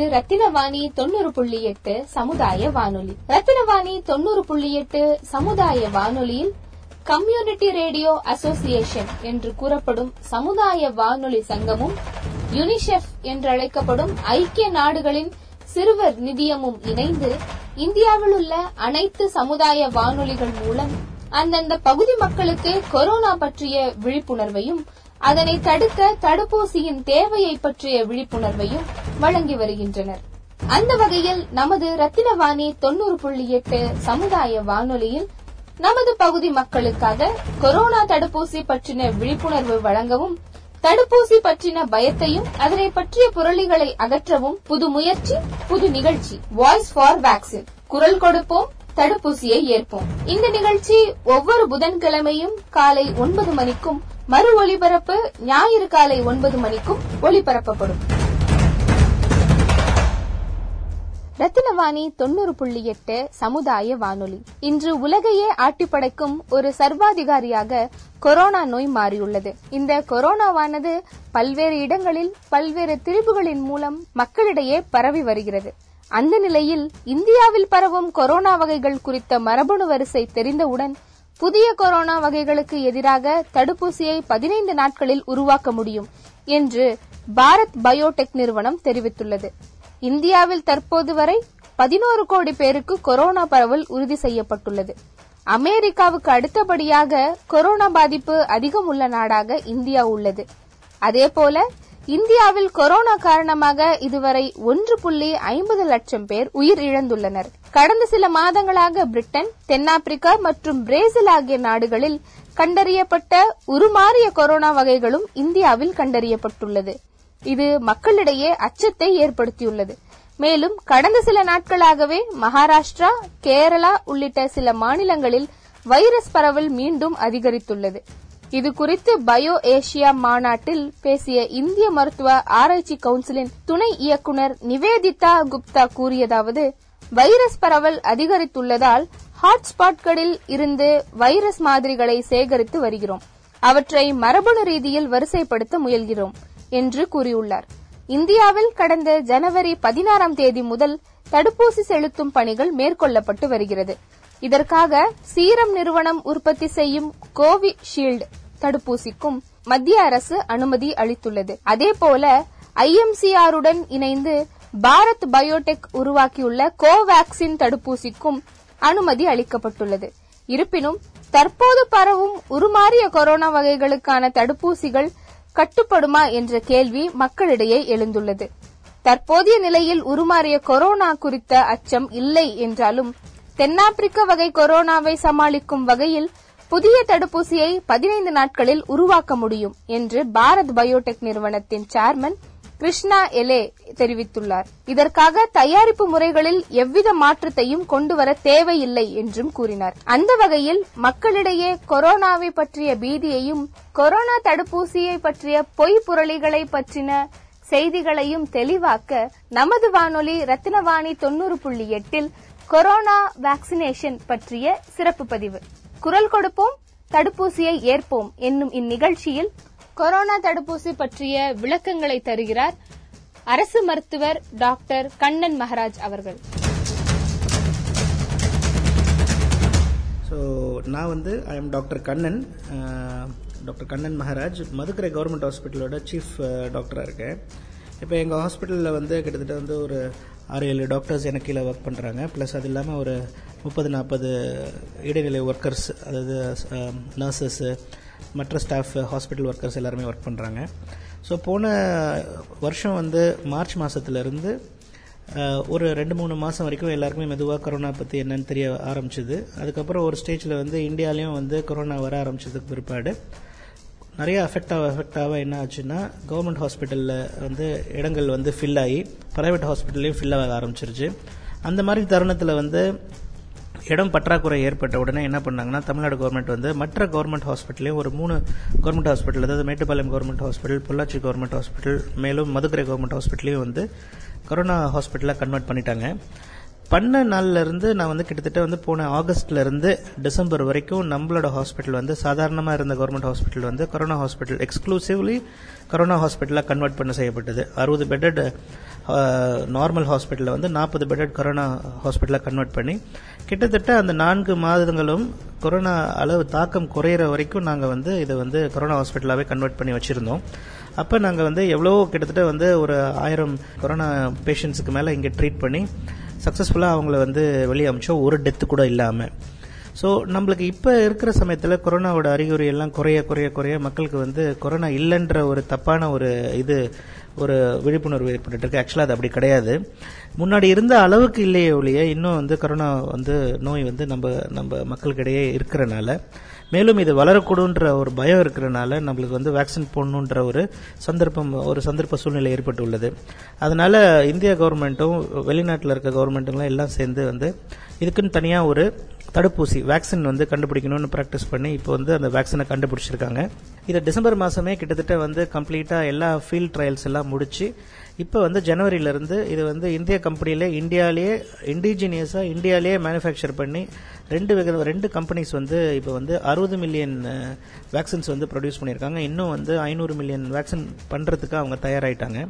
இது ரத்தினவாணி தொண்ணூறு புள்ளி எட்டு சமுதாய வானொலி. ரத்தினவாணி தொண்ணூறு புள்ளி எட்டு சமுதாய வானொலியில் கம்யூனிட்டி ரேடியோ அசோசியேஷன் என்று கூறப்படும் சமுதாய வானொலி சங்கமும் யுனிசெஃப் என்றழைக்கப்படும் ஐக்கிய நாடுகளின் சிறுவர் நிதியமும் இணைந்து இந்தியாவில் உள்ள அனைத்து சமுதாய வானொலிகள் மூலம் அந்தந்த பகுதி மக்களுக்கு கொரோனா பற்றிய விழிப்புணர்வையும் அதனை தடுக்க தடுப்பூசியின் தேவையை பற்றிய விழிப்புணர்வையும் வழங்கி வருகின்றனர். அந்த வகையில் நமது ரத்தினவாணி தொண்ணூறு புள்ளி எட்டு சமுதாய வானொலியில் நமது பகுதி மக்களுக்காக கொரோனா தடுப்பூசி பற்றின விழிப்புணர்வு வழங்கவும் தடுப்பூசி பற்றின பயத்தையும் அதனை பற்றிய புரளிகளை அகற்றவும் புது முயற்சி புது நிகழ்ச்சி வாய்ஸ் ஃபார் வேக்சின் குரல் கொடுப்போம் தடுப்பூசியை ஏற்போம். இந்த நிகழ்ச்சி ஒவ்வொரு புதன்கிழமையும் காலை ஒன்பது மணிக்கும் மறு ஒலிபரப்பு ஞாயிறு காலை ஒன்பது மணிக்கும் ஒலிபரப்பப்படும் ரத்தினவாணி தொண்ணூறு புள்ளி எட்டு சமுதாய வானொலி. இன்று உலகையே ஆட்டிப்படைக்கும் ஒரு சர்வாதிகாரியாக கொரோனா நோய் மாறியுள்ளது. இந்த கொரோனாவானது பல்வேறு இடங்களில் பல்வேறு திரிபுகளின் மூலம் மக்களிடையே பரவி வருகிறது. அந்த நிலையில் இந்தியாவில் பரவும் கொரோனா வகைகள் குறித்த மரபணு வரிசை தெரிந்தவுடன் புதிய கொரோனா வகைகளுக்கு எதிராக தடுப்பூசியை பதினைந்து நாட்களில் உருவாக்க முடியும் என்று பாரத் பயோடெக் நிறுவனம் தெரிவித்துள்ளது. இந்தியாவில் தற்போது வரை பதினோரு கோடி பேருக்கு கொரோனா பரவல் உறுதி செய்யப்பட்டுள்ளது. அமெரிக்காவுக்கு அடுத்தபடியாக கொரோனா பாதிப்பு அதிகம் உள்ள நாடாக இந்தியா உள்ளது. அதேபோல இந்தியாவில் கொரோனா காரணமாக இதுவரை ஒன்று புள்ளி ஐம்பது லட்சம் பேர் உயிர் இழந்துள்ளனர் கடந்த சில மாதங்களாக பிரிட்டன் தென்னாப்பிரிக்கா மற்றும் பிரேசில் ஆகிய நாடுகளில் கண்டறியப்பட்ட உருமாறிய கொரோனா வகைகளும் இந்தியாவில் கண்டறியப்பட்டுள்ளது. இது மக்களிடையே அச்சத்தை ஏற்படுத்தியுள்ளது. மேலும் கடந்த சில நாட்களாகவே மகாராஷ்டிரா கேரளா உள்ளிட்ட சில மாநிலங்களில் வைரஸ் பரவல் மீண்டும் அதிகரித்துள்ளது. இது குறித்து பயோ ஏசியா மாநாட்டில் பேசிய இந்திய மருத்துவ ஆராய்ச்சி கவுன்சிலின் துணை இயக்குனர் நிவேதிதா குப்தா கூறியதாவது வைரஸ் பரவல் அதிகரித்துள்ளதால் ஹாட்ஸ்பாட்களில் இருந்து வைரஸ் மாதிரிகளை சேகரித்து வருகிறோம். அவற்றை மரபணு ரீதியில் வரிசைப்படுத்த முயல்கிறோம் என்று கூறியுள்ளார். இந்தியாவில் கடந்த ஜனவரி பதினாறாம் தேதி முதல் தடுப்பூசி செலுத்தும் பணிகள் மேற்கொள்ளப்பட்டு வருகிறது. இதற்காக சீரம் நிறுவனம் உற்பத்தி செய்யும் கோவிஷீல்டு தடுப்பூசிக்கும் மத்திய அரசு அனுமதி அளித்துள்ளது. அதேபோல ஐஎம்சிஆருடன் இணைந்து பாரத் பயோடெக் உருவாக்கியுள்ள கோவேக்சின் தடுப்பூசிக்கும் அனுமதி அளிக்கப்பட்டுள்ளது. இருப்பினும் தற்போது பரவும் உருமாறிய கொரோனா வகைகளுக்கான தடுப்பூசிகள் கட்டுப்படுமா என்ற கேள்வி மக்களிடையே எழுந்துள்ளது. தற்போதைய நிலையில் உருமாறிய கொரோனா குறித்த அச்சம் இல்லை என்றாலும் தென்னாப்பிரிக்க வகை கொரோனாவை சமாளிக்கும் வகையில் புதிய தடுப்பூசியை பதினைந்து நாட்களில் உருவாக்க முடியும் என்று பாரத் பயோடெக் நிறுவனத்தின் சேர்மன் கிருஷ்ணா எலே தெரிவித்துள்ளார். இதற்காக தயாரிப்பு முறைகளில் எவ்வித மாற்றத்தையும் கொண்டுவர தேவையில்லை என்றும் கூறினார். அந்த வகையில் மக்களிடையே கொரோனாவை பற்றிய பீதியையும் கொரோனா தடுப்பூசியை பற்றிய பொய் புரளிகளை பற்றின செய்திகளையும் தெளிவாக்க நமது வானொலி ரத்தினவாணி தொண்ணூறு புள்ளி எட்டில் கொரோனா வேக்சினேஷன் பற்றிய சிறப்பு பதிவு. குரல் கொடுப்போம் தடுப்பூசியை ஏற்போம் என்னும் இந்நிகழ்ச்சியில் கொரோனா தடுப்பூசி பற்றிய விளக்கங்களை தருகிறார் அரசு மருத்துவர் டாக்டர் கண்ணன் மகராஜ் அவர்கள். ஸோ நான் வந்து I am doctor Kannan. Doctor Kannan Maharaj Madukkarai government ஹாஸ்பிட்டலோட chief டாக்டராக இருக்கேன். இப்போ எங்கள் ஹாஸ்பிட்டலில் வந்து கிட்டத்தட்ட வந்து ஒரு ஆறு ஏழு டாக்டர்ஸ் எனக்கு கீழே ஒர்க் பண்ணுறாங்க ப்ளஸ் அது இல்லாமல் ஒரு முப்பது நாற்பது இடைநிலை ஒர்க்கர்ஸ் அதாவது um, நர்சஸ்ஸு மற்ற ஸ்டாஃப் ஹாஸ்பிட்டல் ஒர்க்கர்ஸ் எல்லாருமே ஒர்க் பண்ணுறாங்க ஸோ போன வருஷம் வந்து மார்ச் மாதத்துலேருந்து uh, ஒரு ரெண்டு மூணு மாதம் வரைக்கும் எல்லாருக்குமே மெதுவாக கொரோனா பற்றி என்னன்னு தெரிய ஆரம்பிச்சிது. அதுக்கப்புறம் ஒரு ஸ்டேஜில் வந்து இந்தியாலையும் வந்து கொரோனா வர ஆரம்பிச்சதுக்கு பிற்பாடு நிறைய அஃபெக்ட் ஆக அஃபெக்ட் ஆக என்ன ஆச்சுன்னா கவர்மெண்ட் ஹாஸ்பிட்டலில் வந்து இடங்கள் வந்து ஃபில் ஆகி ப்ரைவேட் ஹாஸ்பிட்டல்லையும் ஃபில் ஆக ஆரம்பிச்சிருச்சு. அந்த மாதிரி தருணத்தில் வந்து இடம் பற்றாக்குறை ஏற்பட்ட உடனே என்ன பண்ணாங்கன்னா தமிழ்நாடு கவர்மெண்ட் வந்து மற்ற கவர்மெண்ட் ஹாஸ்பிட்டலையும் ஒரு மூணு கவர்மெண்ட் ஹாஸ்பிட்டல் அதாவது Mettupalayam government hospital Pollachi government hospital மேலும் மதுக்கரை கவர்மெண்ட் ஹாஸ்பிட்டலையும் வந்து கொரோனா ஹாஸ்பிட்டலாக கன்வெர்ட் பண்ணிட்டாங்க. பண்ண நாள்லேருந்து நான் வந்து கிட்டத்தட்ட வந்து போன ஆகஸ்ட்லேருந்து டிசம்பர் வரைக்கும் நம்மளோட ஹாஸ்பிட்டல் வந்து சாதாரணமாக இருந்த கவர்மெண்ட் ஹாஸ்பிட்டல் வந்து கொரோனா ஹாஸ்பிட்டல் எக்ஸ்க்ளூசிவ்லி கொரோனா ஹாஸ்பிட்டலாக கன்வெர்ட் பண்ண செய்யப்பட்டது. அறுபது பெட்டட் நார்மல் ஹாஸ்பிட்டலில் வந்து நாற்பது பெட்டட் கொரோனா ஹாஸ்பிட்டலாக கன்வெர்ட் பண்ணி கிட்டத்தட்ட அந்த நான்கு மாதங்களும் கொரோனா அளவு தாக்கம் குறையிற வரைக்கும் நாங்கள் வந்து இதை வந்து கொரோனா ஹாஸ்பிட்டலாகவே கன்வெர்ட் பண்ணி வச்சுருந்தோம். அப்போ நாங்கள் வந்து எவ்வளோ கிட்டத்தட்ட வந்து ஒரு ஆயிரம் கொரோனா பேஷண்ட்ஸுக்கு மேலே இங்கே ட்ரீட் பண்ணி சக்ஸஸ்ஃபுல்லாக அவங்கள வந்து வெளியே அமிச்சோம் ஒரு டெத்து கூட இல்லாமல் ஸோ நம்மளுக்கு இப்போ இருக்கிற சமயத்தில் கொரோனாவோட அறிகுறி எல்லாம் குறைய குறைய குறைய மக்களுக்கு வந்து கொரோனா இல்லைன்ற ஒரு தப்பான ஒரு இது ஒரு விழிப்புணர்வு ஏற்பட்டு இருக்கு. ஆக்சுவலாக அது அப்படி கிடையாது. முன்னாடி இருந்த அளவுக்கு இல்லையே ஒழிய இன்னும் வந்து கொரோனா வந்து நோய் வந்து நம்ம நம்ம மக்களுக்கிடையே இருக்கிறனால மேலும் இது வளரக்கூடுன்ற ஒரு பயம் இருக்கிறனால நம்மளுக்கு வந்து வேக்சின் போடணுன்ற ஒரு சந்தர்ப்பம் ஒரு சந்தர்ப்ப சூழ்நிலை ஏற்பட்டுள்ளது. அதனால இந்திய கவர்மெண்ட்டும் வெளிநாட்டில் இருக்க கவர்மெண்ட்டுங்களும் எல்லாம் சேர்ந்து வந்து இதுக்குன்னு தனியாக ஒரு தடுப்பூசி வேக்சின் வந்து கண்டுபிடிக்கணும்னு ப்ராக்டிஸ் பண்ணி இப்போ வந்து அந்த வேக்சினை கண்டுபிடிச்சிருக்காங்க. இதை டிசம்பர் மாதமே கிட்டத்தட்ட வந்து கம்ப்ளீட்டாக எல்லா ஃபீல்ட் ட்ரையல்ஸ் எல்லாம் முடிச்சு இப்போ வந்து ஜனவரியிலேருந்து இது வந்து இந்திய கம்பெனியில் இந்தியாலேயே இண்டிஜினியஸாக இந்தியாலேயே மேனுஃபேக்சர் பண்ணி ரெண்டு வித ரெண்டு கம்பெனிஸ் வந்து இப்போ வந்து அறுபது மில்லியன் வேக்சின்ஸ் வந்து ப்ரொடியூஸ் பண்ணியிருக்காங்க. இன்னும் வந்து ஐநூறு மில்லியன் வேக்சின் பண்ணுறதுக்கு அவங்க தயாராகிட்டாங்க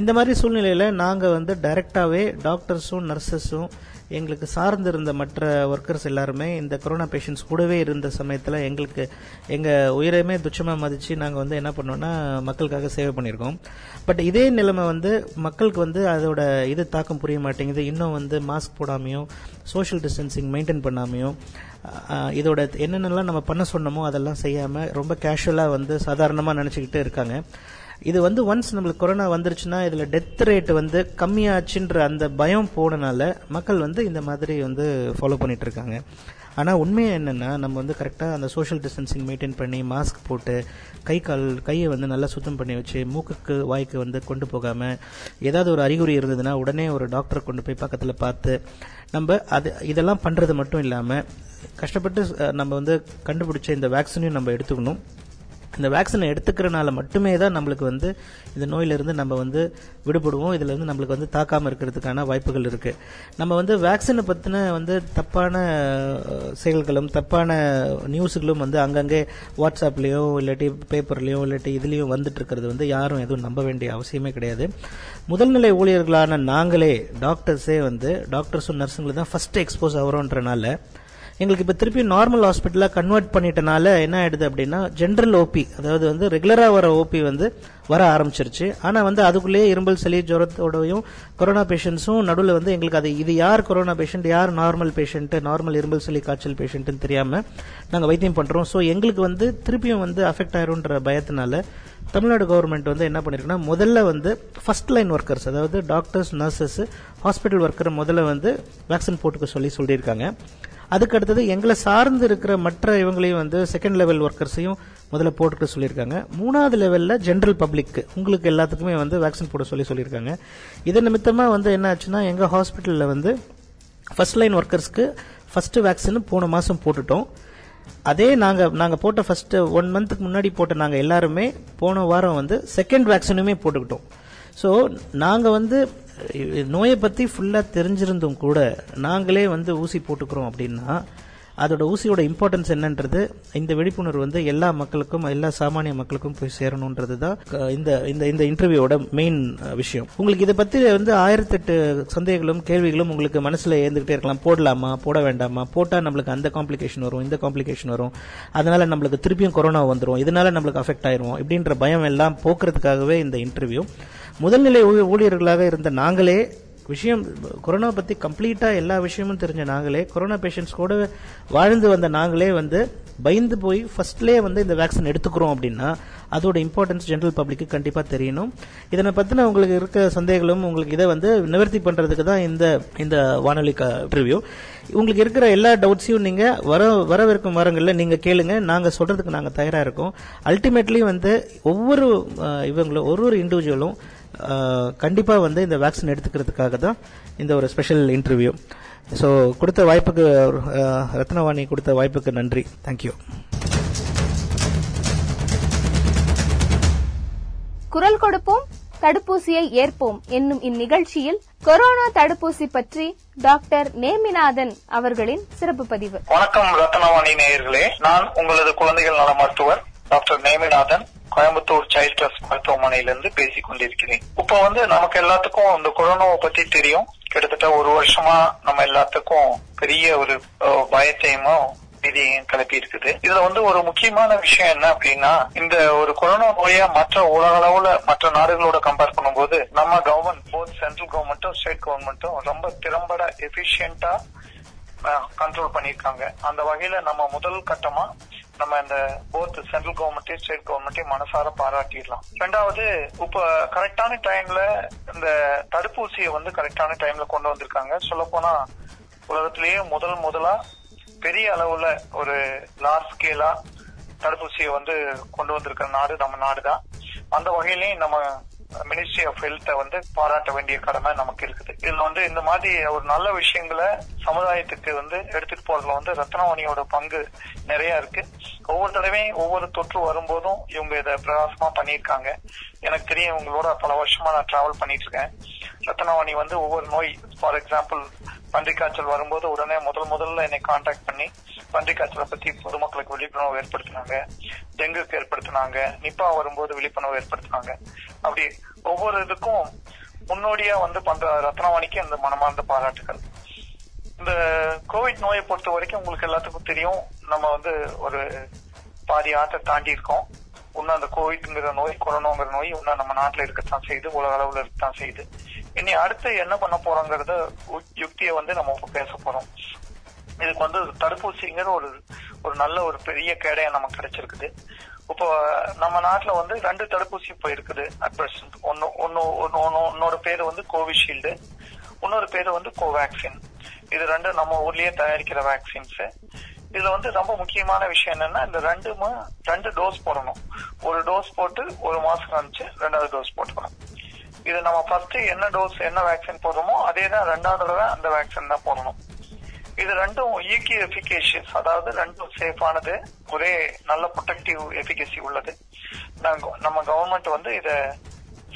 இந்த மாதிரி சூழ்நிலையில் நாங்கள் வந்து டைரெக்டாகவே டாக்டர்ஸும் நர்சஸும் எங்களுக்கு சார்ந்திருந்த மற்ற ஒர்க்கர்ஸ் எல்லாருமே இந்த கொரோனா பேஷண்ட்ஸ் கூடவே இருந்த சமயத்தில் எங்களுக்கு எங்கள் உயிரையுமே துச்சமாக மதித்து நாங்கள் வந்து என்ன பண்ணோம்னா மக்களுக்காக சேவை பண்ணியிருக்கோம். பட் இதே நிலைமை வந்து மக்களுக்கு வந்து அதோட இது தாக்கம் புரிய மாட்டேங்குது. இன்னும் வந்து மாஸ்க் போடாமையும் சோஷியல் டிஸ்டன்சிங் மெயின்டைன் பண்ணாமையும் இதோட என்னென்னலாம் நம்ம பண்ண சொன்னமோ அதெல்லாம் செய்யாமல் ரொம்ப கேஷுவலாக வந்து சாதாரணமாக நினச்சிக்கிட்டு இருக்காங்க. இது வந்து ஒன்ஸ் நம்மளுக்கு கொரோனா வந்துருச்சுன்னா இதுல டெத் ரேட் வந்து கம்மியாச்சுன்ற அந்த பயம் போனனால மக்கள் வந்து இந்த மாதிரி வந்து ஃபாலோ பண்ணிட்டு இருக்காங்க ஆனால் உண்மையாக என்னென்னா நம்ம வந்து கரெக்டாக அந்த சோஷியல் டிஸ்டன்சிங் மெயின்டைன் பண்ணி மாஸ்க் போட்டு கை கால் கையை வந்து நல்லா சுத்தம் பண்ணி வச்சு மூக்குக்கு வாய்க்கு வந்து கொண்டு போகாமல் ஏதாவது ஒரு அறிகுறி இருந்ததுன்னா உடனே ஒரு டாக்டரை கொண்டு போய் பக்கத்தில் பார்த்து நம்ம அது இதெல்லாம் பண்ணுறது மட்டும் இல்லாமல் கஷ்டப்பட்டு நம்ம வந்து கண்டுபிடிச்ச இந்த வேக்சினையும் நம்ம எடுத்துக்கணும். இந்த வேக்சினை எடுத்துக்கிறனால மட்டுமே தான் நம்மளுக்கு வந்து இந்த நோயிலிருந்து நம்ம வந்து விடுபடுவோம். இதில் வந்து நம்மளுக்கு வந்து தாக்காமல் இருக்கிறதுக்கான வாய்ப்புகள் இருக்குது நம்ம வந்து வேக்சினை பற்றின வந்து தப்பான செயல்களும் தப்பான நியூஸுகளும் வந்து அங்கங்கே வாட்ஸ்அப்லேயோ இல்லாட்டி பேப்பர்லயோ இல்லாட்டி இதுலேயும் வந்துட்டு இருக்கிறது வந்து யாரும் எதுவும் நம்ப வேண்டிய அவசியமே கிடையாது. முதல்நிலை ஊழியர்களான நாங்களே டாக்டர்ஸே வந்து டாக்டர்ஸும் நர்ஸுங்களும் தான் ஃபர்ஸ்ட் எக்ஸ்போஸ் ஆகிறோன்றனால எங்களுக்கு இப்போ திருப்பி நார்மல் ஹாஸ்பிட்டலாக கன்வெர்ட் பண்ணிட்டனால என்ன ஆயிடுது அப்படின்னா ஜென்ரல் ஓபி அதாவது வந்து ரெகுலராக வர ஓபி வந்து வர ஆரம்பிச்சிருச்சு. ஆனால் வந்து அதுக்குள்ளேயே இரும்பல் சளி ஜுரத்தோடையும் கொரோனா பேஷண்ட்ஸும் நடுவில் வந்து எங்களுக்கு அது இது யார் கொரோனா பேஷண்ட் யார் நார்மல் பேஷண்ட் நார்மல் இரும்பல் சளி காய்ச்சல் பேஷண்ட்டுன்னு தெரியாமல் நாங்கள் வைத்தியம் பண்ணுறோம் ஸோ எங்களுக்கு வந்து திருப்பியும் வந்து அஃபெக்ட் ஆயிரும்ன்ற பயத்தினால தமிழ்நாடு கவர்மெண்ட் வந்து என்ன பண்ணிருக்குன்னா முதல்ல வந்து ஃபர்ஸ்ட் லைன் ஒர்க்கர்ஸ் அதாவது டாக்டர்ஸ் நர்சஸ் ஹாஸ்பிட்டல் ஒர்க்கர் முதல்ல வந்து வேக்சின் போட்டுக்க சொல்லி சொல்லியிருக்காங்க. அதுக்கு அடுத்தது எங்களை சார்ந்து இருக்கிற மற்ற இவங்களையும் வந்து செகண்ட் லெவல் ஒர்க்கர்ஸையும் முதல்ல போட்டுக்க சொல்லியிருக்காங்க. மூணாவது லெவலில் ஜென்ரல் பப்ளிக்கு உங்களுக்கு எல்லாத்துக்குமே வந்து வேக்சின் போட சொல்லி சொல்லியிருக்காங்க. இதன் நிமித்தமாக வந்து என்ன ஆச்சுன்னா எங்கள் ஹாஸ்பிட்டலில் வந்து ஃபர்ஸ்ட் லைன் ஒர்க்கர்ஸ்க்கு ஃபஸ்ட்டு வேக்சின் போன மாதம் போட்டுட்டோம். அதே நாங்கள் நாங்கள் போட்ட ஃபஸ்ட்டு ஒன் மந்த்துக்கு முன்னாடி போட்ட நாங்கள் எல்லாருமே போன வாரம் வந்து செகண்ட் வேக்சினுமே போட்டுக்கிட்டோம். ஸோ நாங்கள் வந்து நோயை பத்தி ஃபுல்லா தெரிஞ்சிருந்தும் கூட நாங்களே வந்து ஊசி போட்டுக்கிறோம் அப்படின்னா அதோட ஊசியோட இம்பார்ட்டன்ஸ் என்னன்றது இந்த விழிப்புணர்வு வந்து எல்லா மக்களுக்கும் எல்லா சாமானிய மக்களுக்கும் போய் சேரணுன்றது தான் இந்த இந்த இந்த இன்டர்வியூவோட மெயின் விஷயம். உங்களுக்கு இதை பத்தி வந்து ஆயிரத்தெட்டு சந்தேகங்களும் கேள்விகளும் உங்களுக்கு மனசுல ஏந்துகிட்டே இருக்கலாம். போடலாமா? போட வேண்டாமா? போட்டா நம்மளுக்கு அந்த காம்ப்ளிகேஷன் வரும் இந்த காம்ப்ளிகேஷன் வரும். அதனால நம்மளுக்கு திருப்பியும் கொரோனா வந்துடும் இதனால நம்மளுக்கு அஃபெக்ட் ஆயிரும் இப்படின்ற பயம் எல்லாம் போக்குறதுக்காகவே இந்த இன்டர்வியூ முதல்நிலை ஊ- ஊழியர்களாக இருந்த நாங்களே விஷயம் கொரோனா பற்றி கம்ப்ளீட்டாக எல்லா விஷயமும் தெரிஞ்ச நாங்களே கொரோனா பேஷண்ட்ஸ் கூட வாழ்ந்து வந்த நாங்களே வந்து பயந்து போய் ஃபர்ஸ்ட்லேயே வந்து இந்த வேக்சின் எடுத்துக்கிறோம் அப்படின்னா அதோட இம்பார்ட்டன்ஸ் ஜென்ரல் பப்ளிக்கு கண்டிப்பாக தெரியணும். இதனை பற்றின உங்களுக்கு இருக்க சந்தேகங்களும் உங்களுக்கு இதை வந்து நிவர்த்தி பண்ணுறதுக்கு தான் இந்த இந்த வானொலி இன்டர்வியூ உங்களுக்கு இருக்கிற எல்லா டவுட்ஸையும் நீங்கள் வர வரவிருக்கும் வரங்களில் நீங்கள் கேளுங்க. நாங்கள் சொல்கிறதுக்கு நாங்கள் தயாராக இருக்கோம். அல்டிமேட்லி வந்து ஒவ்வொரு இவங்களும் ஒரு ஒரு இண்டிவிஜுவலும் கண்டிப்பா வந்து இந்த வேக்சின் எடுத்துக்கிறதுக்காக தான் இந்த ஒரு ஸ்பெஷல் இன்டர்வியூ ஸோ கொடுத்த வாய்ப்புக்கு ரத்னவாணி கொடுத்த வாய்ப்புக்கு நன்றி. தேங்க்யூ குரல் கொடுப்போம் தடுப்பூசியை ஏற்போம் என்னும் இந்நிகழ்ச்சியில் கொரோனா தடுப்பூசி பற்றி டாக்டர் நேமிநாதன் அவர்களின் சிறப்பு பதிவு. வணக்கம் ரத்னவாணி நேயர்களே. நான் உங்களது குழந்தைகள் நல மருத்துவர் doctor Neminathan Coimbatore child trust மருத்துவமனையிலிருந்து பேசிக் கொண்டிருக்கிறேன். இப்ப வந்து நமக்கு எல்லாத்துக்கும் இந்த கொரோனாவை பத்தி தெரியும். கிட்டத்தட்ட ஒரு வருஷமா நம்ம எல்லாத்துக்கும் பெரிய ஒரு பயத்தையுமோ பயத்தையும் பீதியையும் கிளப்பி இருக்குது. இதுல வந்து ஒரு முக்கியமான விஷயம் என்ன அப்படின்னா இந்த ஒரு கொரோனா நோயா மற்ற உலக அளவுல மற்ற நாடுகளோட கம்பேர் பண்ணும்போது நம்ம கவர்மெண்ட் போத் சென்ட்ரல் கவர்மெண்ட்டும் ஸ்டேட் கவர்மெண்ட்டும் ரொம்ப திறம்பட எஃபிஷியன்டா கண்ட்ரோல் பண்ணிருக்காங்க அந்த வகையில நம்ம முதல் கட்டமா நம்ம இந்த போத் சென்ட்ரல் கவர்மெண்ட்டையும் ஸ்டேட் கவர்மெண்ட்டையும் மனசார பாராட்டிடலாம். ரெண்டாவது இப்ப கரெக்டான டைம்ல இந்த தடுப்பூசியை வந்து கரெக்டான டைம்ல கொண்டு வந்திருக்காங்க. சொல்ல போனா உலகத்திலேயே முதல் முதலா பெரிய அளவுல ஒரு லார்ஜ் ஸ்கேலா தடுப்பூசியை வந்து கொண்டு வந்திருக்கிற நாடு நம்ம நாடு தான் அந்த வகையிலையும் நம்ம மினிஸ்ட்ரி ஆஃப் ஹெல்த்தை வந்து பாராட்ட வேண்டிய கடமை நமக்கு இருக்குது. இதுல வந்து இந்த மாதிரி ஒரு நல்ல விஷயங்களை சமுதாயத்துக்கு வந்து எடுத்துட்டு போறதுல வந்து ரத்னவாணியோட பங்கு நிறைய இருக்கு. ஒவ்வொரு தடவையும் ஒவ்வொரு தொற்று வரும்போதும் இவங்க இதை பிரகாசமா பண்ணியிருக்காங்க. எனக்கு தெரியும் இவங்களோட பல வருஷமா நான் டிராவல் பண்ணிட்டு இருக்கேன். ரத்னவாணி வந்து ஒவ்வொரு நோய் ஃபார் எக்ஸாம்பிள் பன்றி காய்ச்சல் வரும்போது உடனே முதல் முதல்ல என்னை காண்டாக்ட் பண்ணி பன்றி காய்ச்சலை பத்தி பொதுமக்களுக்கு விழிப்புணர்வு ஏற்படுத்தினாங்க. டெங்குக்கு ஏற்படுத்தினாங்க. நிப்பா வரும்போது விழிப்புணர்வு ஏற்படுத்தினாங்க. அப்படி ஒவ்வொரு இதுக்கும் முன்னோடியா வந்து பண்ற ரத்னவாணிக்கு அந்த மனமார்ந்த பாராட்டுகள் இந்த கோவிட் நோயை பொறுத்த வரைக்கும் உங்களுக்கு எல்லாத்துக்கும் தெரியும். நம்ம வந்து ஒரு பாதி ஆற்ற தாண்டி இருக்கோம். இன்னும் அந்த கோவிட்ங்கிற நோய் கொரோனாங்கிற நோய் இன்னும் நம்ம நாட்டுல இருக்கத்தான் செய்யுது. உலக அளவுல இருக்கத்தான் செய்யுது. இனி அடுத்து என்ன பண்ண போறோங்கிறத யுக்தியை வந்து நம்ம பேச போறோம். இதுக்கு வந்து தடுப்பூசிங்கிற ஒரு ஒரு நல்ல ஒரு பெரிய கேடையா நமக்கு கிடைச்சிருக்குது. இப்போ நம்ம நாட்டுல வந்து ரெண்டு தடுப்பூசி இப்போ இருக்குது அட் பிரசன்ட் ஒன்னு ஒன்னு ஒன்னு ஒன்னு- ஒன்னோட பேரு வந்து கோவிஷீல்டு இன்னொரு பேரு வந்து கோவேக்சின் இது ரெண்டும் நம்ம ஊர்லயே தயாரிக்கிற வேக்சின்ஸ் இதுல வந்து ரொம்ப முக்கியமான விஷயம் என்னன்னா இந்த ரெண்டுமே ரெண்டு டோஸ் போடணும். ஒரு டோஸ் போட்டு ஒரு மாசம் கழிச்சு ரெண்டாவது டோஸ் போட்டுக்கணும். இது நம்ம ஃபர்ஸ்ட் என்ன டோஸ் என்ன வேக்சின் போடுறோமோ அதே தான் ரெண்டாவது தடவை அந்த வேக்சின் தான் போடணும். இது ரெண்டும் ஈக்கி எஃபிகேஷியஸ் அதாவது ரெண்டும் சேஃபானது ஒரே நல்ல ப்ரொடெக்டிவ் எஃபிகசி உள்ளது. நம்ம கவர்மெண்ட் வந்து இத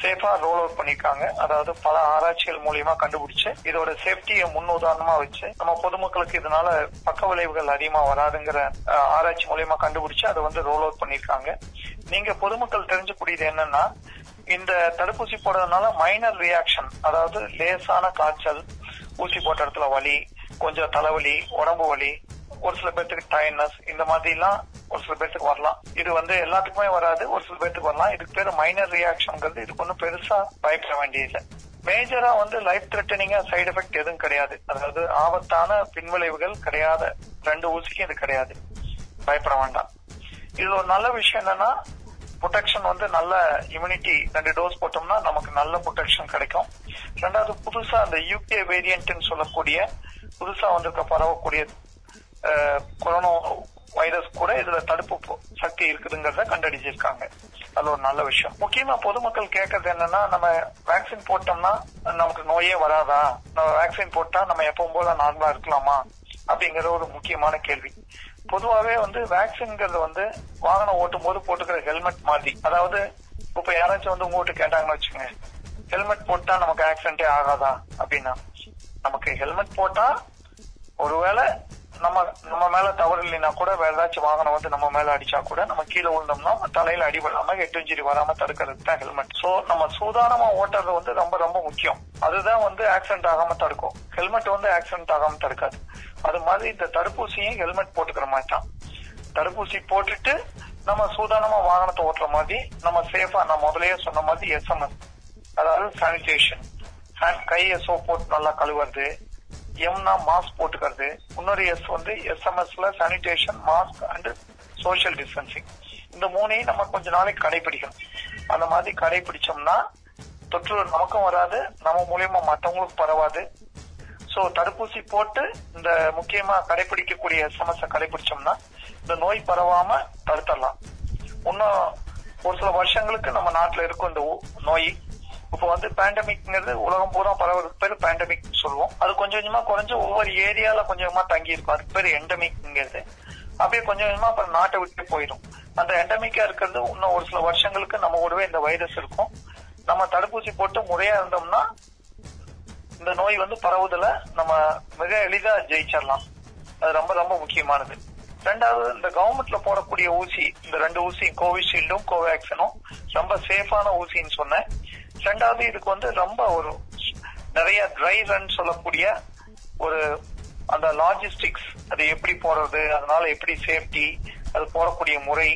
சேஃபா ரோல் அவுட் பண்ணிருக்காங்க அதாவது பல ஆராய்ச்சிகள் மூலியமா கண்டுபிடிச்சு இதோட சேஃப்டியை முன்னுதாரணமா வச்சு நம்ம பொதுமக்களுக்கு இதனால பக்க விளைவுகள் அதிகமா வராதுங்கிற ஆராய்ச்சி மூலியமா கண்டுபிடிச்சு அதை வந்து ரோல் அவுட் பண்ணிருக்காங்க நீங்க பொதுமக்கள் தெரிஞ்சக்கூடியது என்னன்னா இந்த தடுப்பூசி போடுறதுனால மைனர் ரியாக்ஷன் அதாவது லேசான காய்ச்சல் ஊசி போட்ட இடத்துல வலி கொஞ்சம் தலைவலி உடம்பு வலி ஒரு சில பேர்த்துக்கு டயர்னஸ் இந்த மாதிரி எல்லாம் ஒரு சில பேர்த்துக்கு வரலாம். இது வந்து எல்லாத்துக்குமே வராது ஒரு சில பேர்த்துக்கு வரலாம். இதுக்கு பேர் மைனர் ரியாக்ஷன்ங்கிறது இதுக்கு ஒன்றும் பெருசா பயப்பட வேண்டியதில்லை. மேஜரா வந்து லைஃப் த்ரெட்டனிங்கா சைடு எஃபெக்ட் எதுவும் கிடையாது. அதாவது ஆபத்தான பின்விளைவுகள் கிடையாத ரெண்டு ஊசிக்கும் இது கிடையாது. பயப்பட வேண்டாம். இதுல ஒரு நல்ல விஷயம் என்னன்னா ப்ரொடெக்ஷன் வந்து நல்ல இம்யூனிட்டி ரெண்டு டோஸ் போட்டோம்னா நமக்கு நல்ல ப்ரொடெக்ஷன் கிடைக்கும். ரெண்டாவது புதுசா அந்த யூகே வேரியன்ட்னு சொல்லக்கூடிய புதுசா வந்திருக்க பரவக்கூடிய கொரோனா வைரஸ் கூட இதுல தடுப்பு சக்தி இருக்குதுங்கிறத கண்டறிஞ்சிருக்காங்க. அது ஒரு நல்ல விஷயம். முக்கியமா பொதுமக்கள் கேட்கறது என்னன்னா நம்ம வேக்சின் போட்டோம்னா நமக்கு நோயே வராதா? நம்ம வேக்சின் போட்டா நம்ம எப்பவும் போல நார்மலா இருக்கலாமா? அப்படிங்கிற ஒரு முக்கியமான கேள்வி. பொதுவாகவே வந்து வேக்சின்ங்கிறது வந்து வாகனம் ஓட்டும் போது போட்டுக்கிற ஹெல்மெட் மாதிரி. அதாவது இப்ப யாராச்சும் வந்து உங்ககிட்ட கேட்டாங்கன்னு வச்சுங்க ஹெல்மெட் போட்டா நமக்கு ஆக்சிடென்டே ஆகாதா அப்படின்னா நமக்கு ஹெல்மெட் போட்டா ஒருவேளை நம்ம நம்ம மேல தவறு இல்லைன்னா கூட வேற ஏதாச்சும் வாகனம் வந்து நம்ம மேல அடிச்சா கூட நம்ம கீழே விழுந்தோம்னா தலையில அடிபடாம ஹெட் வராம தடுக்கிறது தான் ஹெல்மெட் சோ நம்ம சூதானமா ஓட்டுறது வந்து ரொம்ப ரொம்ப முக்கியம். அதுதான் வந்து ஆக்சிடென்ட் ஆகாம தடுக்கும். ஹெல்மெட் வந்து ஆக்சிடென்ட் ஆகாம தடுக்காது. அது மாதிரி இந்த தடுப்பூசியும் ஹெல்மெட் போட்டுக்கிற மாதிரி தான். தடுப்பூசி போட்டுட்டு நம்ம சூதானமா வாகனத்தை ஓட்டுற மாதிரி நம்ம சேஃபா நான் முதலே சொன்ன மாதிரி எஸ்எம்எஸ் அதாவது சானிடேஷன் கையை சோப் போட்டு நல்லா கழுவுறது. எம்னா மாஸ்க் போட்டுக்கிறது. இன்னொரு எஸ் வந்து எஸ்எம்எஸ்ல sanitation mask and social distancing இந்த மூணையும் நம்ம கொஞ்ச நாளைக்கு கடைபிடிக்கணும் அந்த மாதிரி கடைபிடிச்சோம்னா தொற்று நமக்கும் வராது நம்ம மூலியமா மற்றவங்களுக்கு பரவாது. சோ தடுப்பூசி போட்டு இந்த முக்கியமா கடைபிடிக்கக்கூடிய எஸ்எம்எஸ் கடைபிடிச்சோம்னா இந்த நோய் பரவாம தடுத்துடலாம் இன்னும் ஒரு சில வருஷங்களுக்கு நம்ம நாட்டுல இருக்கும் இந்த நோய். இப்போ வந்து பேண்டமிக்ங்கிறது உலகம் பூரா பரவறதுக்கு பேர் பேண்டமிக் சொல்லுவோம். அது கொஞ்சம் கொஞ்சமா குறைஞ்சு ஒவ்வொரு ஏரியால கொஞ்சம் கொஞ்சமா தங்கி இருக்கும் அதுக்கு பேர் எண்டமிக்ங்கிறது அப்படியே கொஞ்சம் கொஞ்சமா அப்புறம் நாட்டை விட்டு போயிடும். அந்த எண்டமிக்கா இருக்கிறது இன்னும் ஒரு சில வருஷங்களுக்கு நம்ம கூடவே இந்த வைரஸ் இருக்கும். நம்ம தடுப்பூசி போட்டு முறையா இருந்தோம்னா இந்த நோய் வந்து பரவுதல நம்ம மிக எளிதா ஜெயிச்சிடலாம். அது ரொம்ப ரொம்ப முக்கியமானது. ரெண்டாவது இந்த கவர்மெண்ட்ல போடக்கூடிய ஊசி இந்த ரெண்டு ஊசி கோவிஷீல்டும் கோவேக்சினும் ரொம்ப சேஃபான ஊசின்னு சொன்னேன். ரெண்டாவது இதுக்கு வந்து ரொம்ப ஒரு நிறைய ட்ரை ரன் சொல்லக்கூடிய ஒரு அந்த லாஜிஸ்டிக்ஸ் அது எப்படி போறது அதனால எப்படி சேஃப்டி அது போடக்கூடிய முறை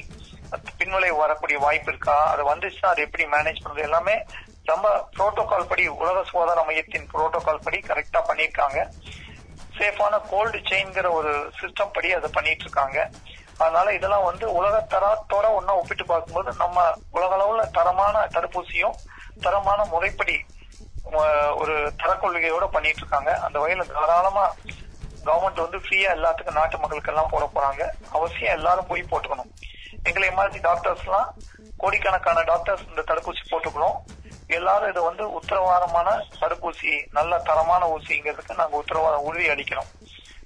அது பின்விளைவு வரக்கூடிய வாய்ப்பு இருக்கா அது வந்துச்சுன்னா அது எப்படி மேனேஜ் பண்றது எல்லாமே ரொம்ப புரோட்டோகால் படி உலக சுகாதார மையத்தின் புரோட்டோகால் படி கரெக்டா பண்ணிருக்காங்க சேஃபான கோல்டு செயின்ங்கிற ஒரு சிஸ்டம் படி அதை பண்ணிட்டு இருக்காங்க அதனால இதெல்லாம் வந்து உலக தரத்தோட ஒன்னா ஒப்பிட்டு பார்க்கும்போது நம்ம உலக அளவுல தரமான தடுப்பூசியும் தரமான முறைப்படி ஒரு தரக்கொள்கையோட பண்ணிட்டு இருக்காங்க அந்த வகையில தாராளமா கவர்மெண்ட் வந்து ஃப்ரீயா எல்லாத்துக்கும் நாட்டு மக்களுக்கு எல்லாம் போட போறாங்க. அவசியம் எல்லாரும் போய் போட்டுக்கணும். எங்களை மாதிரி டாக்டர்ஸ் எல்லாம் கோடிக்கணக்கான டாக்டர்ஸ் இந்த தடுப்பூசி போட்டுக்கணும். எல்லாரும் இதை வந்து உத்தரவாதமான தடுப்பூசி நல்ல தரமான ஊசிங்கிறதுக்கு நாங்க உத்தரவாதம் உறுதி அளிக்கிறோம்.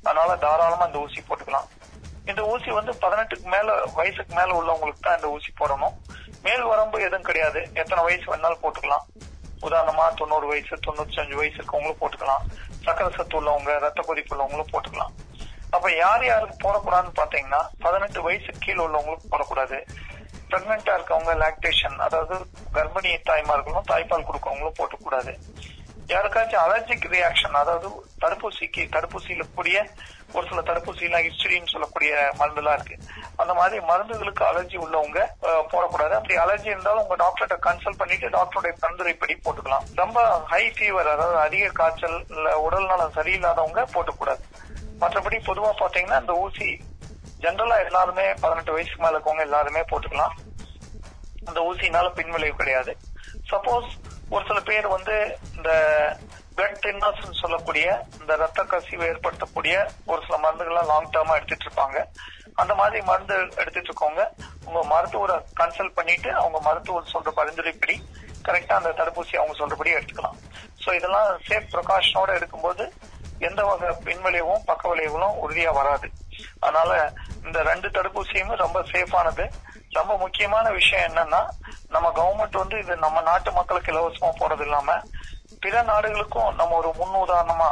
அதனால தாராளமா இந்த ஊசி போட்டுக்கலாம். இந்த ஊசி வந்து பதினெட்டுக்கு மேல வயசுக்கு மேல உள்ளவங்களுக்கு தான் இந்த ஊசி போடணும். மேல் வரம்பு எதுவும் கிடையாது. எத்தனை வயசு வேணாலும் போட்டுக்கலாம். உதாரணமா தொண்ணூறு வயசு தொண்ணூத்தி அஞ்சு வயசு இருக்கவங்களும் போட்டுக்கலாம். சக்கரை சத்து உள்ளவங்க ரத்த கொதிப்பு உள்ளவங்களும் போட்டுக்கலாம். அப்ப யார் யாருக்கு போடக்கூடாதுன்னு பாத்தீங்கன்னா பதினெட்டு வயசுக்கு கீழே உள்ளவங்களுக்கு போடக்கூடாது. பிரெக்னெண்டா இருக்கவங்க லாக்டேஷன் அதாவது கர்ப்பிணி தாய்மார்களும் தாய்ப்பால் கொடுக்கவங்களும் போட்டக்கூடாது. யாருக்காச்சும் அலர்ஜிக் ரியாக்ஷன் அதாவது தடுப்பூசிக்கு தடுப்பூசியில கூடிய ஒரு சில தடுப்பூசிலாம் ஹிஸ்டரின்னு சொல்லக்கூடிய மருந்துலாம் இருக்கு. அந்த மாதிரி மருந்துகளுக்கு அலர்ஜி உள்ளவங்க போடக்கூடாது. அப்படி அலர்ஜி இருந்தாலும் உங்க டாக்டர்கிட்ட கன்சல்ட் பண்ணிட்டு டாக்டருடைய பரிந்துரைப்படி போட்டுக்கலாம். ரொம்ப ஹை ஃபீவர் அதாவது அதிக காய்ச்சல் இல்ல உடல் நலம் சரியில்லாதவங்க போட்டுக்கூடாது. மற்றபடி பொதுவா பாத்தீங்கன்னா இந்த ஊசி ஜென்ரலா எல்லாருமே பதினெட்டு வயசுக்கு மேல இருக்கவங்க எல்லாருமே போட்டுக்கலாம். அந்த ஊசினால பின்விளைவு கிடையாது. சப்போஸ் ஒரு சில பேர் வந்து இந்த பிளட் தின்னஸ் சொல்லக்கூடிய இந்த ரத்த கசிவு ஏற்படுத்தக்கூடிய ஒரு சில மருந்துகள்லாம் லாங் டேர்மா எடுத்துட்டு இருப்பாங்க. அந்த மாதிரி மருந்து எடுத்துட்டு இருக்கவங்க உங்க மருத்துவரை கன்சல்ட் பண்ணிட்டு அவங்க மருத்துவர் சொல்ற பரிந்துரைப்படி கரெக்டா அந்த தடுப்பூசி அவங்க சொல்றபடி எடுத்துக்கலாம். சோ இதெல்லாம் சேஃப் ப்ரிகாஷனோட எடுக்கும்போது எந்த வகை பின்விளைவும் பக்க விளைவுகளும் உறுதியா வராது. அதனால இந்த ரெண்டு தடுப்பூசியுமே ரொம்ப சேஃபானது. ரொம்ப முக்கியமான விஷயம் என்னன்னா நம்ம கவர்மெண்ட் வந்து இது நம்ம நாட்டு மக்களுக்கு இலவசமா போறது இல்லாம பிற நாடுகளுக்கும் நம்ம ஒரு முன் உதாரணமா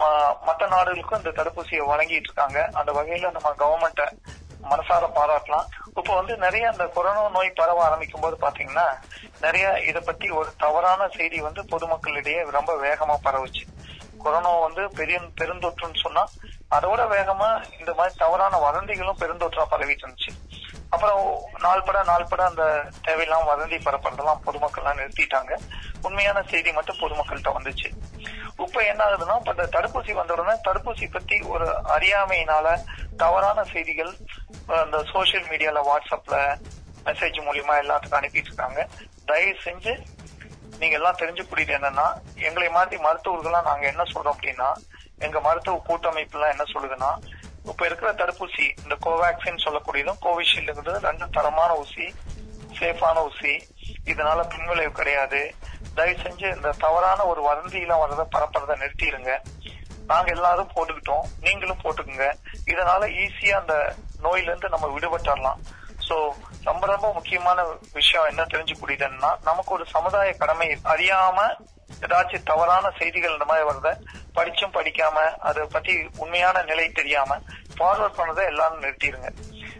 மற்ற மத்த நாடுகளுக்கும் இந்த தடுப்பூசியை வழங்கிட்டு இருக்காங்க. அந்த வகையில நம்ம கவர்மெண்ட்டை மனசார பாராட்டலாம். இப்ப வந்து நிறைய அந்த கொரோனா நோய் பரவ ஆரம்பிக்கும் போது பாத்தீங்கன்னா நிறைய இத பத்தி ஒரு தவறான செய்தி வந்து பொதுமக்களிடையே ரொம்ப வேகமா பரவுச்சு. கொரோனா வந்து பெரிய பெருந்தொற்றுன்னு சொன்னா அதோட வேகமா இந்த மாதிரி தவறான வதந்திகளும் பெருந்தொற்றா பரவிட்டு இருந்துச்சு. அப்புறம் நாள்பட நாள்பட அந்த தேவையெல்லாம் வதந்தி பரப்புறதெல்லாம் பொதுமக்கள்லாம் நிறுத்திட்டாங்க. உண்மையான செய்தி மட்டும் பொதுமக்கள்கிட்ட வந்துச்சு. இப்ப என்ன ஆகுதுன்னா இப்ப இந்த தடுப்பூசி வந்த உடனே தடுப்பூசி பத்தி ஒரு அறியாமையினால தவறான செய்திகள் அந்த சோசியல் மீடியால வாட்ஸ்அப்ல மெசேஜ் மூலியமா எல்லாத்துக்கும் அனுப்பிட்டு இருக்காங்க. தயவு செஞ்சு நீங்க எல்லாம் தெரிஞ்சுக்கூடியது என்னன்னா எங்களை மாதிரி மருத்துவர்கள்லாம் நாங்க என்ன சொல்றோம் அப்படின்னா எங்க மருத்துவ கூட்டமைப்பு எல்லாம் என்ன சொல்லுதுன்னா இப்ப இருக்கிற தடுப்பூசி இந்த கோவேக்சின் சொல்லக்கூடியதும் கோவிஷீல்டுங்கிறது ரெண்டு தரமான ஊசி சேஃபான ஊசி. இதனால பின்விளைவு கிடையாது. தயவு செஞ்சு இந்த தவறான ஒரு வதந்தியெல்லாம் வர்றதை பரப்புறதை நிறுத்திடுங்க நாங்க எல்லாரும் போட்டுக்கிட்டோம். நீங்களும் போட்டுக்குங்க. இதனால ஈஸியா அந்த நோயில இருந்து நம்ம விடுபட்டுறலாம். சோ ரொம்ப ரொம்ப முக்கியமான விஷயம் என்ன தெரிஞ்சுக்கூடியதுன்னா நமக்கு ஒரு சமுதாய கடமை அறியாம ஏதாச்சும் தவறான செய்திகள் இந்த மாதிரி வர்றதை படிச்சும் படிக்காம அதை பத்தி உண்மையான நிலை தெரியாம ஃபார்வர்ட் பண்ணதை எல்லாரும் நிறுத்திடுங்க.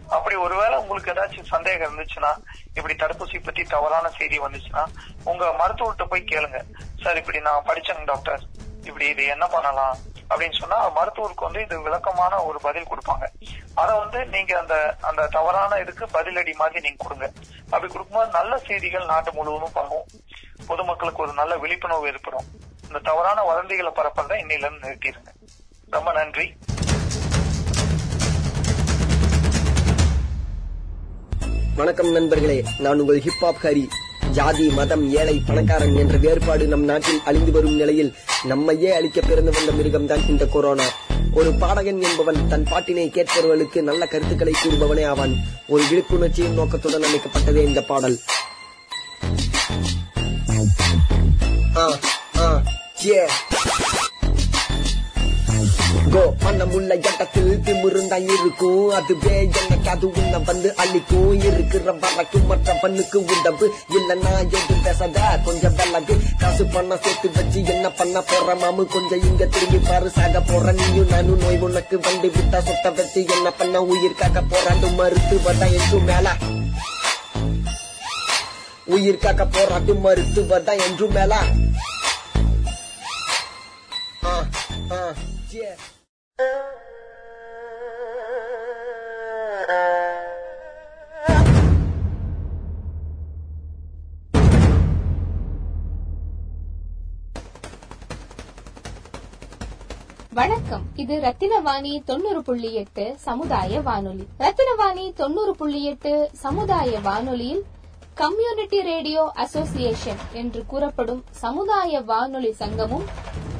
அப்படி ஒருவேளை உங்களுக்கு ஏதாச்சும் சந்தேகம் இருந்துச்சுன்னா இப்படி தடுப்பூசி பத்தி தவறான செய்தி வந்துச்சுன்னா உங்க மருத்துவர்கிட்ட போய் கேளுங்க. சார் இப்படி நான் படிச்சேங்க டாக்டர். இப்படி இது என்ன பண்ணலாம்? அப்படின்னு சொன்னா மருத்துவருக்கு வந்து இது விளக்கமான ஒரு பதில் கொடுப்பாங்க. அத வந்து நீங்க அந்த அந்த தவறான இதுக்கு பதிலடி மாதிரி நீங்க கொடுங்க. அப்படி கொடுக்கும்போது நல்ல செய்திகள் நாட்டு முழுவதும் பண்ணும் பொதுமக்களுக்கு ஒரு நல்ல விழிப்புணர்வு ஏற்படும். இந்த தவறான வதந்திகளை பரப்புறதை இன்னையில இருந்து நிறுத்திடுங்க ரொம்ப நன்றி. வணக்கம் நண்பர்களே நான் உங்கள் ஹிப்ஹாப் ஹரி. ஜாதி மதம் ஏழை பணக்காரன் என்ற வேறுபாடு நம் நாட்டில் அழிந்து வரும் நிலையில் நம்மையே அழிக்க பிறந்து வந்த மிருகம்தான் இந்த கொரோனா. ஒரு பாடகன் என்பவன் தன் பாட்டினை கேட்பவர்களுக்கு நல்ல கருத்துக்களை கூறுபவனே ஆவான். ஒரு விழிப்புணர்ச்சியின் நோக்கத்துடன் அமைக்கப்பட்டதே இந்த பாடல். Yeah. கோ பண்ண முள்ள இடத்தில் திமிருந்தான் இருக்கும். அதுவே எனக்கு அது உன்னை வந்து அழிக்கும். இருக்கிற வரைக்கும் மற்ற பண்ணுக்கு உதவு இல்லன்னா எதுவும் பேசாத. கொஞ்சம் விலகு. காசு பண்ண சேர்த்து வச்சு என்ன பண்ண போற மாமு? கொஞ்சம் இங்க திரும்பி பாரு சாக போற. நீயும் நானும் நோய் உனக்கு வண்டி விட்டா சொத்த வச்சு என்ன பண்ண? உயிர் காக்க போறாண்டு மருத்துவதா என்றும் மேல. உயிர் காக்க போராட்டு மருத்துவதா என்றும் மேல. வணக்கம். இது ரத்தினவாணி தொண்ணூறு புள்ளி எட்டு சமுதாய வானொலி. ரத்தினவாணி தொண்ணூறு புள்ளி எட்டு சமுதாய வானொலியில் கம்யூனிட்டி ரேடியோ அசோசியேஷன் என்று கூறப்படும் சமுதாய வானொலி சங்கமும்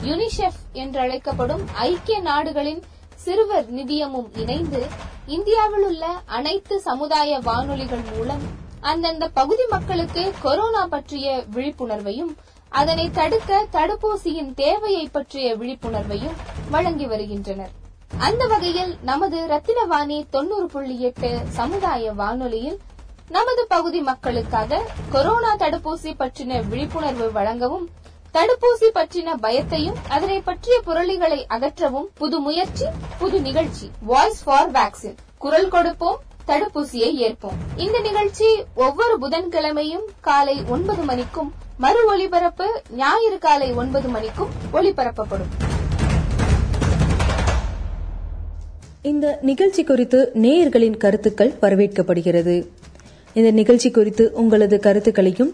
யுனிசெஃப் என்றழைக்கப்படும் ஐக்கிய நாடுகளின் சிறுவர் நிதியமும் இணைந்து இந்தியாவில் உள்ள அனைத்து சமுதாய வானொலிகள் மூலம் அந்தந்த பகுதி மக்களுக்கு கொரோனா பற்றிய விழிப்புணர்வையும் அதனை தடுக்க தடுப்பூசியின் தேவையை பற்றிய விழிப்புணர்வையும் வழங்கி வருகின்றனர். அந்த வகையில் நமது ரத்தினவாணி தொண்ணூறு புள்ளி எட்டு சமுதாய வானொலியில் நமது பகுதி மக்களுக்காக கொரோனா தடுப்பூசி பற்றின விழிப்புணர்வு வழங்கவும் தடுப்பூசி பற்றின பயத்தையும் அதனை பற்றிய புரளிகளை அகற்றவும் புது முயற்சி புது நிகழ்ச்சி வாய்ஸ் ஃபார் வேக்சின் குரல் கொடுப்போம் தடுப்பூசியை ஏற்போம். இந்த நிகழ்ச்சி ஒவ்வொரு புதன்கிழமையும் காலை ஒன்பது மணிக்கும் மறு ஒலிபரப்பு ஞாயிறு காலை ஒன்பது மணிக்கும் ஒலிபரப்பப்படும் இந்த நிகழ்ச்சி குறித்து நேயர்களின் கருத்துக்கள் வரவேற்கப்படுகிறது. இந்த நிகழ்ச்சி குறித்து உங்களது கருத்துக்களையும்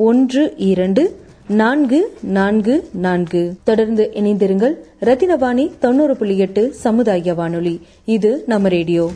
ஒன்று இரண்டு நான்கு நான்கு நான்கு. தொடர்ந்து இணைந்திருங்கள். ரத்தினவாணி தொண்ணூறு புள்ளி எட்டு சமுதாய வானொலி. இது நம்ம ரேடியோ.